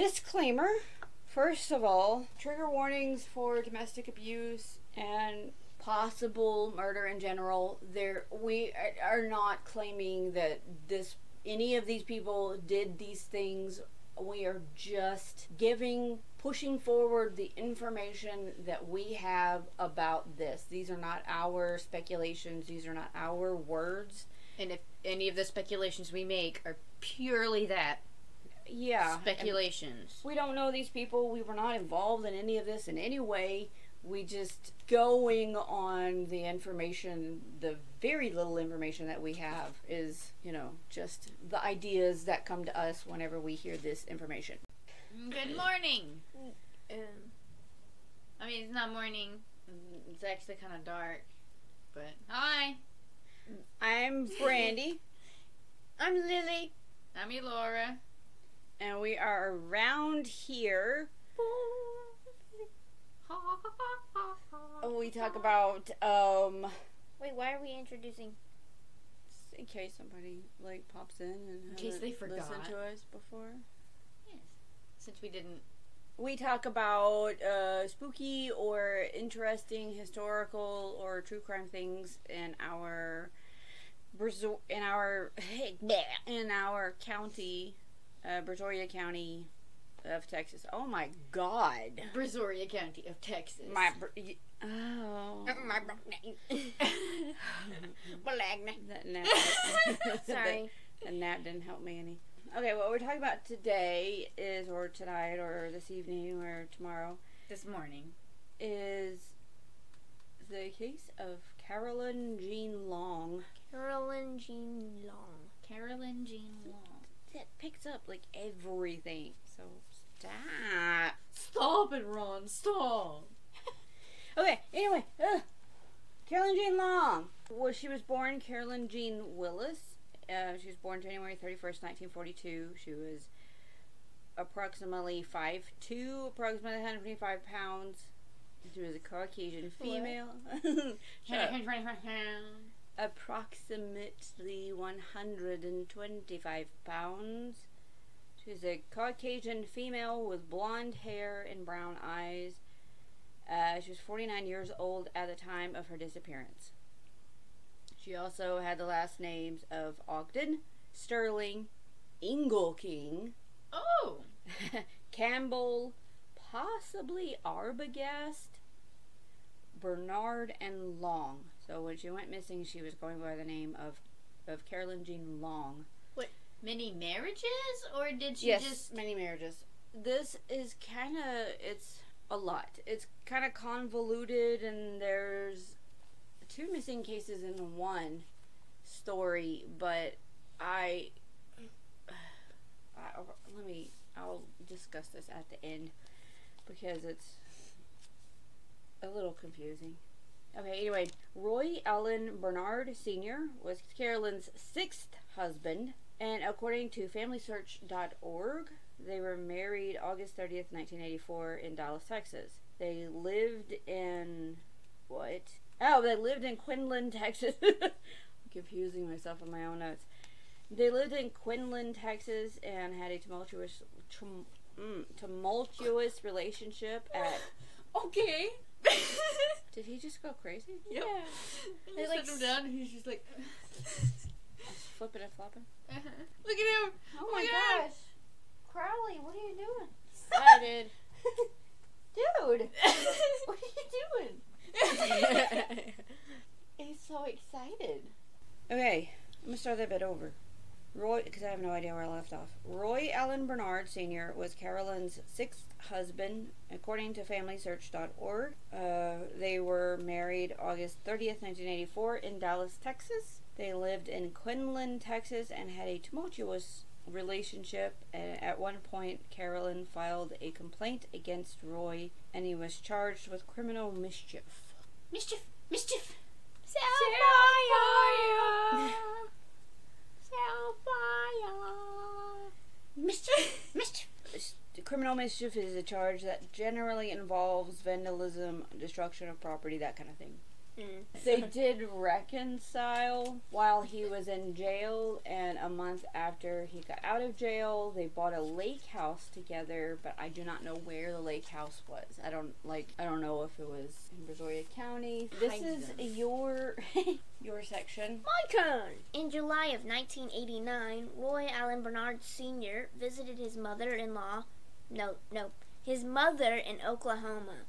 Disclaimer First of all, trigger warnings for domestic abuse and possible murder in general. There, we are not claiming that this any of these people did these things. We are just giving, pushing forward the information that we have about this. These are not our speculations. These are not our words. And if any of the speculations we make are purely that Yeah. and- speculations. We don't know these people. We were not involved in any of this in any way. We just going on the information, the very little information that we have is, you know, just the ideas that come to us whenever we hear this information. Good morning. Um, I mean, it's not morning. It's actually kind of dark. But hi, I'm Brandy, I'm Lily. I'm Elora. And we are around here. We talk about, um, Wait, why are we introducing? in case somebody like pops in and In case they forgot. listened to us before. Yes. Since we didn't. we talk about uh, spooky or interesting historical or true crime things in our in our in our county, uh, Brazoria County of Texas. Oh my God! Brazoria County of Texas. My br- y- oh that nap, Sorry. that nap didn't help me any. Okay, what we're talking about today is, or tonight, or this evening, or tomorrow. this morning. is the case of Carolyn Jean Long. Carolyn Jean Long. Carolyn Jean Long. That picks up like everything. So stop. Stop it, Ron. Stop. Okay, anyway, ugh. Carolyn Jean Long. Well, she was born Carolyn Jean Willis. Uh, she was born January 31st, 1942. She was approximately five 5'2", approximately 125 pounds. She was a Caucasian female. Approximately 125 pounds. She's a Caucasian female with blonde hair and brown eyes. Uh, she was 49 years old at the time of her disappearance. She also had the last names of Ogden, Sterling, Ingleking, oh. Campbell, possibly Arbogast, Bernard, and Long. So when she went missing, she was going by the name of of Carolyn Jean Long. What many marriages, or did she yes, just? many marriages. This is kind of it's a lot. It's kind of convoluted, and there's two missing cases in one story. But I, I let me. I'll discuss this at the end because it's a little confusing. Okay, anyway, Roy Allen Bernard Sr. was Carolyn's sixth husband, and according to FamilySearch.org, they were married August 30th, 1984, in Dallas, Texas. They lived in. What? Oh, they lived in Quinlan, Texas. I'm confusing myself in my own notes. They lived in Quinlan, Texas, and had a tumultuous, tum, mm, tumultuous relationship at. Okay. Did he just go crazy? Yep. Yeah. They They, like like, him down, and he's just like. Flipping and flopping. Uh-huh. Look at him. Oh my Yeah. gosh. Crowley, what are you doing? Excited. Dude, what are you doing? He's so excited. Okay, I'm gonna start that bit over. Roy, because I have no idea where I left off. Roy Allen Bernard Sr. was Carolyn's sixth husband, according to FamilySearch.org. Uh, they were married August 30th, 1984, in Dallas, Texas. They lived in Quinlan, Texas, and had a tumultuous relationship. And at one point, Carolyn filed a complaint against Roy, and he was charged with criminal mischief. Mischief. Mischief. Sapphire! Mischief. Mischief. The criminal mischief is a charge that generally involves vandalism, destruction of property, that kind of thing. Mm. They did reconcile while he was in jail, and a month after he got out of jail, they bought a lake house together. But I do not know where the lake house was. I don't like. I don't know if it was in Brazoria County. This is Heisen. your your section. My turn. In July of 1989, Roy Allen Bernard Sr. visited his mother-in-law. No, no, his mother in Oklahoma.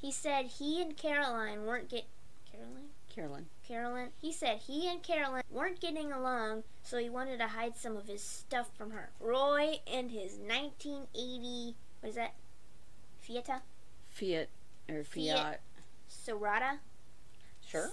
He said he and Caroline weren't get Caroline. Carolyn. Carolyn. He said he and Carolyn weren't getting along, so he wanted to hide some of his stuff from her. Roy and his 1980 what is that? Fiat Fiat or Fiat. Fiat. Serrata. Sure.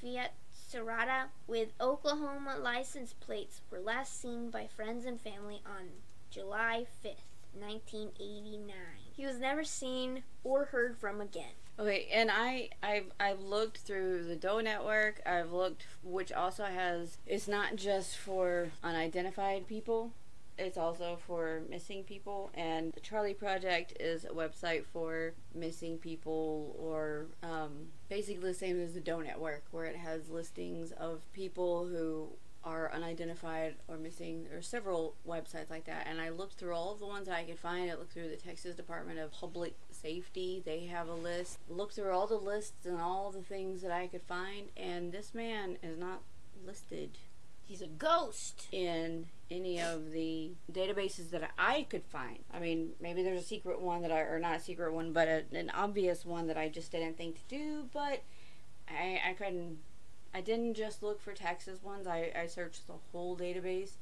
Fiat Serrata with Oklahoma license plates were last seen by friends and family on July 5th, 1989. He was never seen or heard from again. Okay, and I I've I've looked through the Doe Network. I've looked, which also has. It's not just for unidentified people. It's also for missing people, and the Charley Project is a website for missing people, or um, basically the same as the Doe Network, where it has listings of people who are unidentified or missing. There are several websites like that, and I looked through all of the ones I could find. I looked through the Texas Department of Public Safety; they have a list. Looked through all the lists and all the things that I could find, and this man is not listed He's a ghost. in any of the databases that I could find. I mean, maybe there's a secret one that I, or not a secret one, but a, an obvious one that I just didn't think to do. But I, I couldn't. I didn't just look for Texas ones. I, I searched the whole database,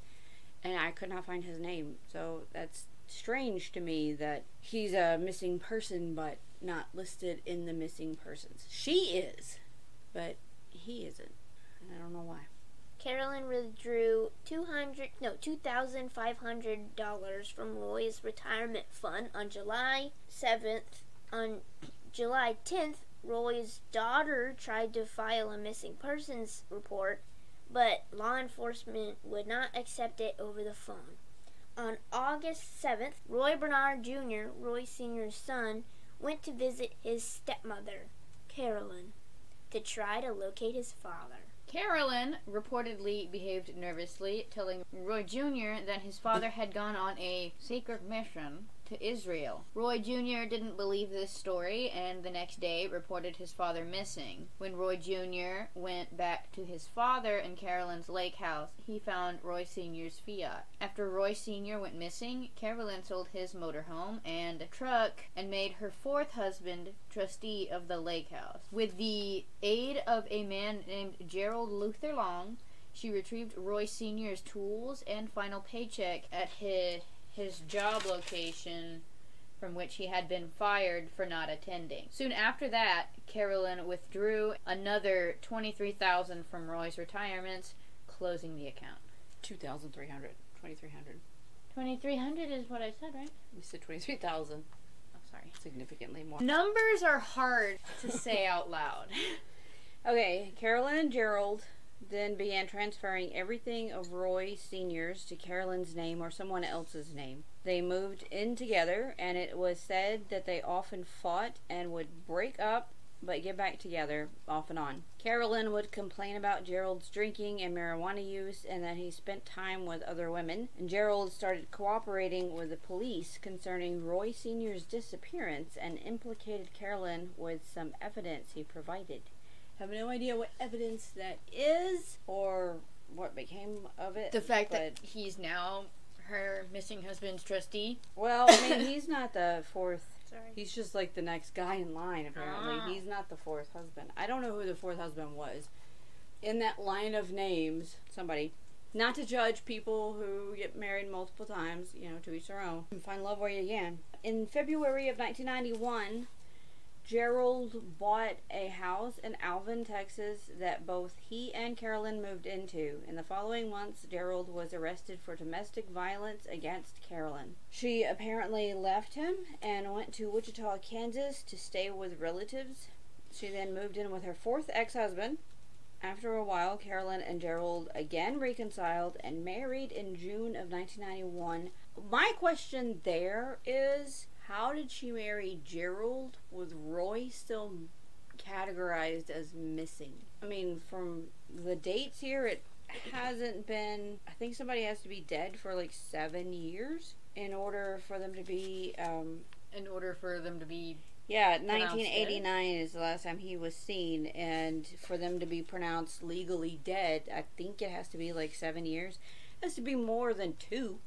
and I could not find his name. So that's strange to me that he's a missing person, but not listed in the missing persons. She is, but he isn't. And I don't know why. Carolyn withdrew 200 no $2,500 from Roy's retirement fund on July 7th. On July 10th, Roy's daughter tried to file a missing persons report, but law enforcement would not accept it over the phone. On August 7th, Roy Bernard Jr., Roy Sr.'s son, went to visit his stepmother, Carolyn, to try to locate his father. Carolyn reportedly behaved nervously, telling Roy Jr. that his father had gone on a secret mission to Israel. Roy Jr. didn't believe this story and the next day reported his father missing. When Roy Jr. went back to his father in Carolyn's lake house, he found Roy Sr.'s Fiat. After Roy Sr. went missing, Carolyn sold his motorhome and truck and made her fourth husband trustee of the lake house. With the aid of a man named Gerald Luther Long, she retrieved Roy Sr.'s tools and final paycheck at his, his job location from which he had been fired for not attending. Soon after that, Carolyn withdrew another 23000 from Roy's retirements, closing the account. 2,300. 2,300. 2300 is what I said, right? We said 23,000. Oh, sorry. Significantly more. Numbers are hard to say out loud. Okay, Carolyn and Gerald then began transferring everything of Roy Sr.'s to Carolyn's name or someone else's name. They moved in together, and it was said that they often fought and would break up but get back together off and on. Carolyn would complain about Gerald's drinking and marijuana use and that he spent time with other women. And Gerald started cooperating with the police concerning Roy Sr.'s disappearance and implicated Carolyn with some evidence he provided. Have no idea what evidence that is or what became of it. The fact that he's now her missing husband's trustee. well, I mean, he's not the fourth Sorry. He's just like the next guy in line, apparently. Ah. He's not the fourth husband. I don't know who the fourth husband was. In that line of names, somebody. Not to judge people who get married multiple times, you know, to each their own. Find love where you can. In February of 1991, Gerald bought a house in Alvin, Texas that both he and Carolyn moved into. In the following months, Gerald was arrested for domestic violence against Carolyn. She apparently left him and went to Wichita, Kansas to stay with relatives. She then moved in with her fourth ex husband. After a while, Carolyn and Gerald again reconciled and married in June of 1991. My question there is how did she marry Gerald with Roy still categorized as missing. I mean, from the dates here, it hasn't been. I think somebody has to be dead for like seven years in order for them to be. Um, In order for them to be yeah, Pronounced 1989 is the last time he was seen, and for them to be pronounced legally dead, I think it has to be like seven years. It has to be more than two.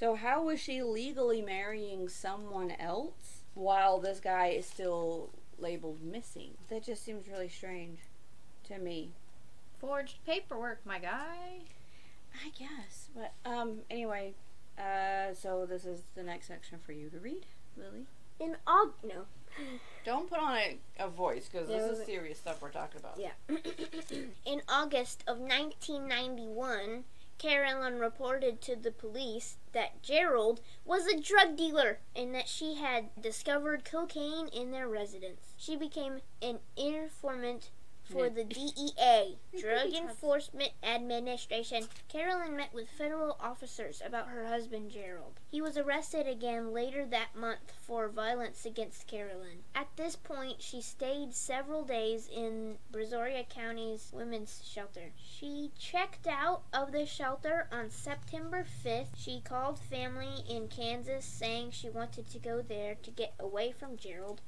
So how was she legally marrying someone else while this guy is still labeled missing? That just seems really strange to me. forged paperwork, my guy. I guess, but um, anyway, uh, so this is the next section for you to read, Lily. In Aug no. Don't put on a, a voice because this is serious stuff we're talking about. Yeah. In August of 1991, Carolyn reported to the police that Gerald was a drug dealer and that she had discovered cocaine in their residence. She became an informant for the DEA, Drug Enforcement Administration. Carolyn met with federal officers about her husband Gerald. He was arrested again later that month for violence against Carolyn. At this point, she stayed several days in Brazoria County's women's shelter. She checked out of the shelter on September 5th. She called family in Kansas saying she wanted to go there to get away from Gerald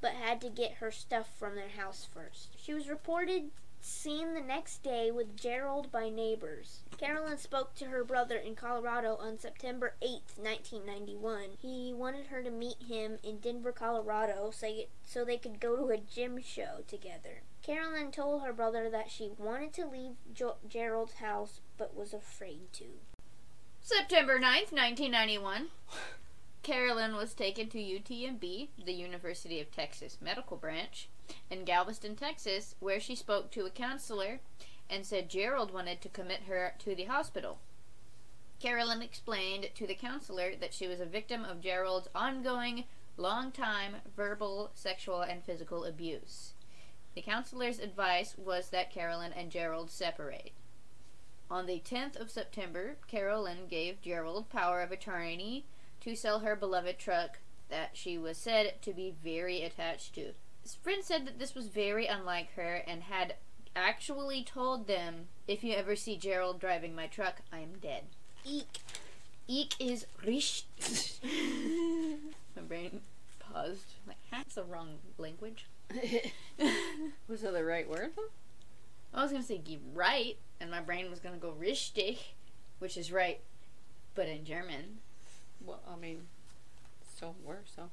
but had to get her stuff from their house first. She was reported seen the next day with Gerald by neighbors. Carolyn spoke to her brother in Colorado on September 8th, 1991. He wanted her to meet him in Denver, Colorado so, so they could go to a gym show together. Carolyn told her brother that she wanted to leave jo- Gerald's house but was afraid to. September 9th, 1991. Carolyn was taken to UTMB, the University of Texas Medical Branch, in Galveston, Texas, where she spoke to a counselor and said Gerald wanted to commit her to the hospital. Carolyn explained to the counselor that she was a victim of Gerald's ongoing, long time verbal, sexual, and physical abuse. The counselor's advice was that Carolyn and Gerald separate. On the 10th of September, Carolyn gave Gerald power of attorney to sell her beloved truck that she was said to be very attached to. His friend said that this was very unlike her and had actually told them, If you ever see Gerald driving my truck, I am dead. Eek. Eek is rish. my brain paused. Like, that's the wrong language. Was that the right word though? I was gonna say right, and my brain was gonna go richtig, which is right, but in German. Well, I mean, still worse. So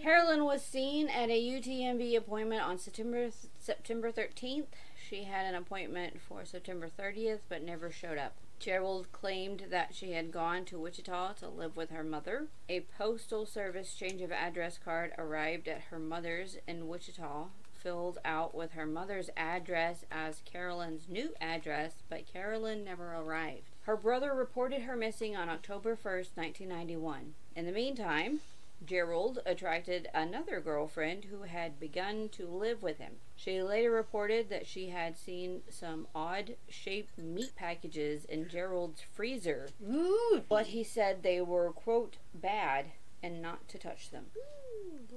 Carolyn was seen at a UTMB appointment on September September 13th. She had an appointment for September 30th, but never showed up. Gerald claimed that she had gone to Wichita to live with her mother. A postal service change of address card arrived at her mother's in Wichita, filled out with her mother's address as Carolyn's new address, but Carolyn never arrived. Her brother reported her missing on October 1st, 1991. In the meantime, Gerald attracted another girlfriend who had begun to live with him. She later reported that she had seen some odd shaped meat packages in Gerald's freezer, Ooh, but he said they were, quote, bad and not to touch them.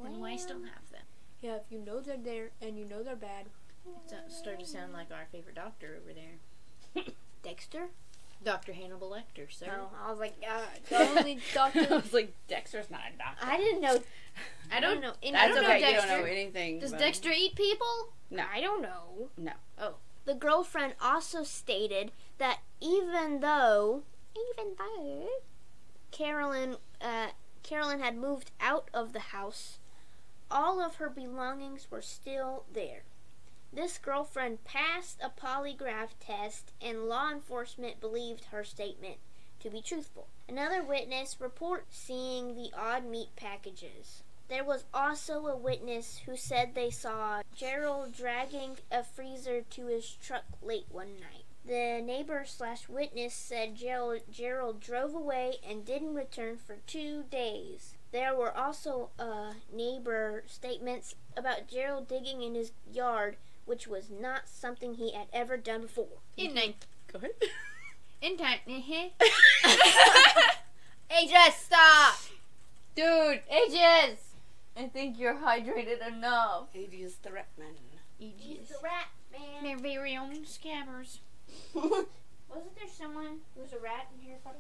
then why still have them? Yeah, if you know they're there and you know they're bad. It's uh, starting to sound like our favorite doctor over there, Dexter? Dr. Hannibal Lecter, sir. No, I was like, uh, The only doctor. I doctor. was like, Dexter's not a doctor. I didn't know. I don't know. any- That's I don't know okay. You don't know anything. Does but- Dexter eat people? No. I don't know. No. Oh. The girlfriend also stated that even though, even though, Carolyn, uh, Carolyn had moved out of the house, all of her belongings were still there. This girlfriend passed a polygraph test, and law enforcement believed her statement to be truthful. Another witness reported seeing the odd meat packages. There was also a witness who said they saw Gerald dragging a freezer to his truck late one night. The neighbor slash witness said Gerald, Gerald drove away and didn't return for two days. There were also uh, neighbor statements about Gerald digging in his yard, which was not something he had ever done before. In nine. Go ahead. In time. Hey, Hey, just stop! dude, ages. I think you're hydrated enough. Aegis the Ratman. He's the rat man. Their very own scabbers. Wasn't there someone who was a rat in Harry Potter?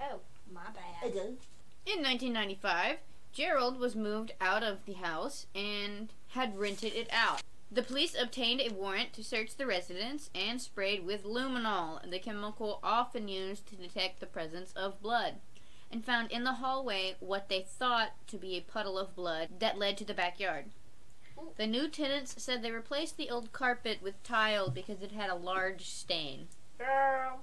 Oh, my bad. In 1995, Gerald was moved out of the house and had rented it out. The police obtained a warrant to search the residence and sprayed with luminol, the chemical often used to detect the presence of blood, and found in the hallway what they thought to be a puddle of blood that led to the backyard. The new tenants said they replaced the old carpet with tile because it had a large stain. Girl.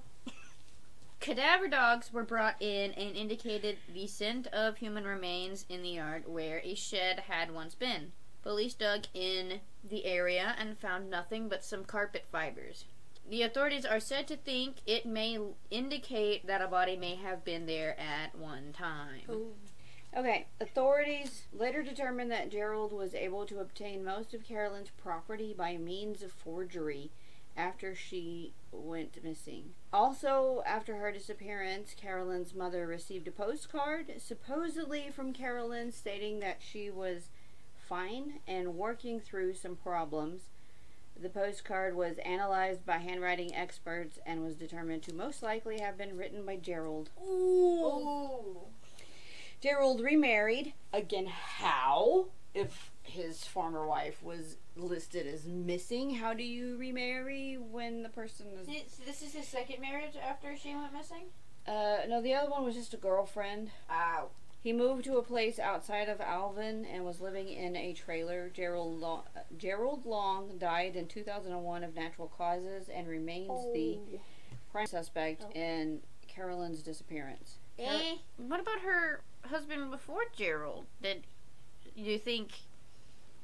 Cadaver dogs were brought in and indicated the scent of human remains in the yard where a shed had once been. Police dug in the area and found nothing but some carpet fibers. The authorities are said to think it may indicate that a body may have been there at one time. Okay, authorities later determined that Gerald was able to obtain most of Carolyn's property by means of forgery after she went missing. Also, after her disappearance, Carolyn's mother received a postcard, supposedly from Carolyn, stating that she was fine and working through some problems. The postcard was analyzed by handwriting experts and was determined to most likely have been written by Gerald. Ooh. Gerald remarried. Again, how? If his former wife was listed as missing, how do you remarry when the person is. This is his second marriage after she went missing? Uh, no, the other one was just a girlfriend. Ow. He moved to a place outside of Alvin and was living in a trailer. Gerald Long, Gerald Long died in 2001 of natural causes and remains the prime suspect Oh. in Carolyn's disappearance. Eh. What about her husband before Gerald? Did you think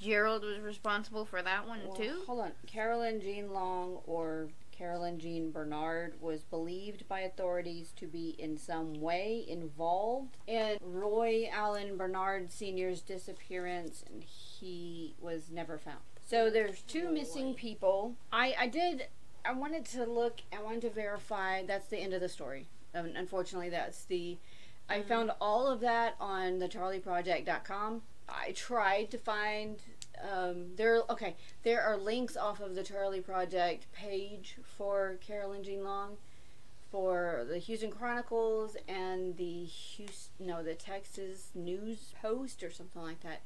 Gerald was responsible for that one Well, too? Hold on. Carolyn Jean Long or Carolyn Jean Bernard was believed by authorities to be in some way involved in Roy Allen Bernard Sr.'s disappearance, and he was never found. So there's two missing people. I, I did. I wanted to look. I wanted to verify. That's the end of the story. Um, unfortunately, that's the. I found all of that on the charleyproject.com. I tried to find um, there okay there are links off of the charley project page for carolyn jean long for the houston chronicles and the houston no the texas news post or something like that.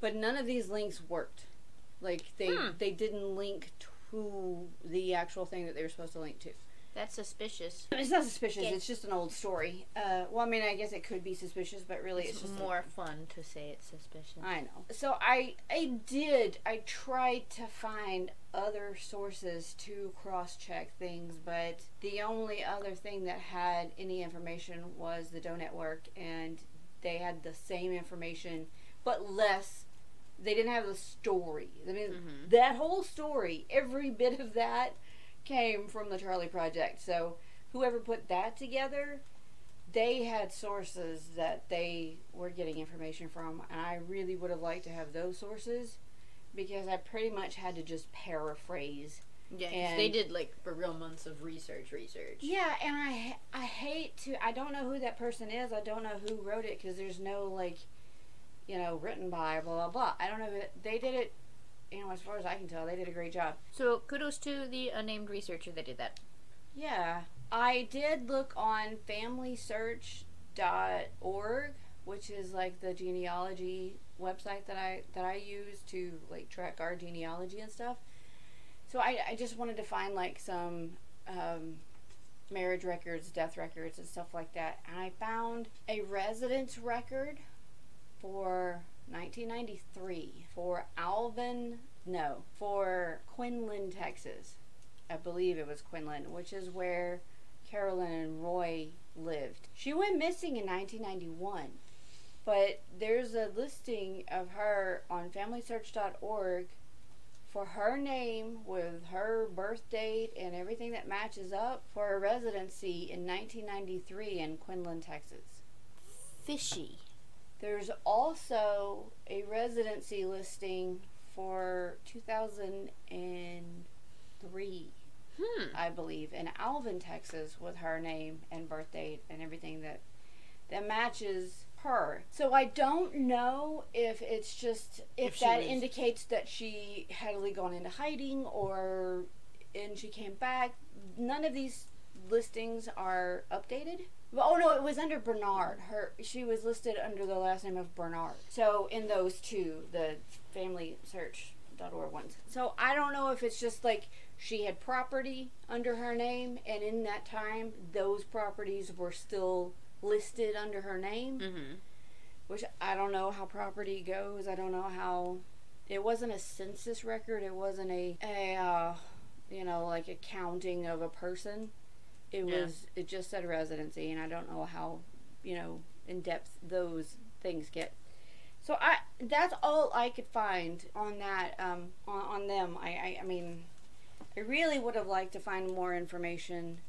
But none of these links worked. Like they Hmm. they didn't link to the actual thing that they were supposed to link to That's suspicious. it's not suspicious it's just an old story uh, well i mean i guess it could be suspicious but really it's, It's just a- more fun to say it's suspicious. I know. So I I did I tried to find other sources to cross check things, but the only other thing that had any information was the Doe Network and they had the same information but less they didn't have the story. I mean Mhm. that whole story, every bit of that came from the Charley Project. So whoever put that together they had sources that they were getting information from, and I really would have liked to have those sources because I pretty much had to just paraphrase. Yeah, And- they did like for real months of research, research. Yeah, and I I hate to I don't know who that person is. I don't know who wrote it because there's no like, you know, written by blah blah blah. I don't know who they did it. You know, as far as I can tell, they did a great job. So kudos to the unnamed researcher that did that. Yeah. I did look on familysearch.org, which is like the genealogy website that I that I use to like track our genealogy and stuff. So I, I just wanted to find like some um, marriage records, death records, and stuff like that. And I found a residence record for 1993 for Alvin, no, for Quinlan, Texas. I believe it was Quinlan, which is where Carolyn and Roy lived. She went missing in 1991, but there's a listing of her on FamilySearch.org for her name with her birth date and everything that matches up for a residency in 1993 in Quinlan, Texas. Fishy. There's also a residency listing for 2003. Hmm. I believe, in Alvin, Texas, with her name and birth date and everything that that matches her. So I don't know if it's just if, If that was- indicates that she had really gone into hiding or and she came back. None of these listings are updated. Oh no, it was under Bernard. Her she was listed under the last name of Bernard. So in those two, the family search.org ones. So I don't know if it's just like she had property under her name and in that time those properties were still listed under her name Mm-hmm. which I don't know how property goes. I don't know how. It wasn't a census record. It wasn't a a uh, you know like a counting of a person. It Yeah. was. It just said residency, and I don't know how you know in depth those things get. So I that's all I could find on that um on, on them. I, I I mean, I really would have liked to find more information,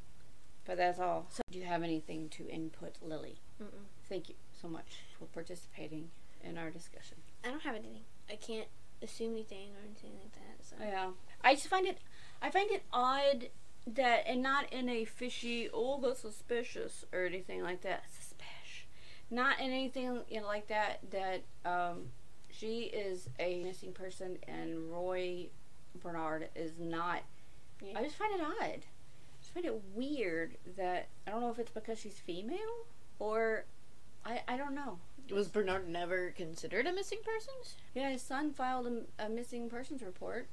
but that's all. So do you have anything to input, Lily? Mm-mm. Thank you so much for participating in our discussion. I don't have anything. I can't assume anything or anything like that. So. Yeah, I just find it, I find it odd that, and not in a fishy, oh, that's suspicious or anything like that. Suspicious, not in anything you know, like that. That um, she is a missing person and Roy Bernard is not. Yeah. I just find it odd. I just find it weird that I don't know if it's because she's female or I I don't know. Was Bernard never considered a missing person? Yeah, his son filed a, a missing persons report.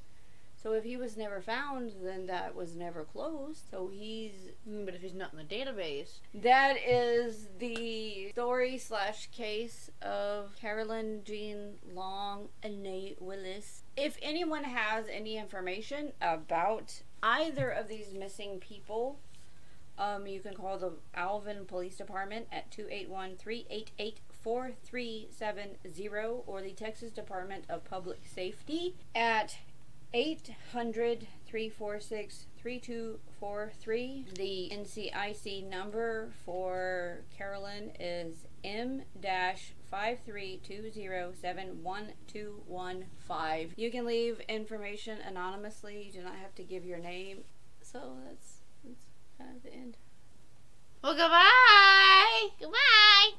So if he was never found, then that was never closed. So he's But if he's not in the database, that is the story slash case of Carolyn Jean Long and Nate Willis. If anyone has any information about either of these missing people, um, you can call the Alvin Police Department at 281 388 4370 or the Texas Department of Public Safety at 800 346 3243. The NCIC number for Carolyn is M 532071215. You can leave information anonymously. You do not have to give your name. So that's, that's kind of the end. well, goodbye. Goodbye.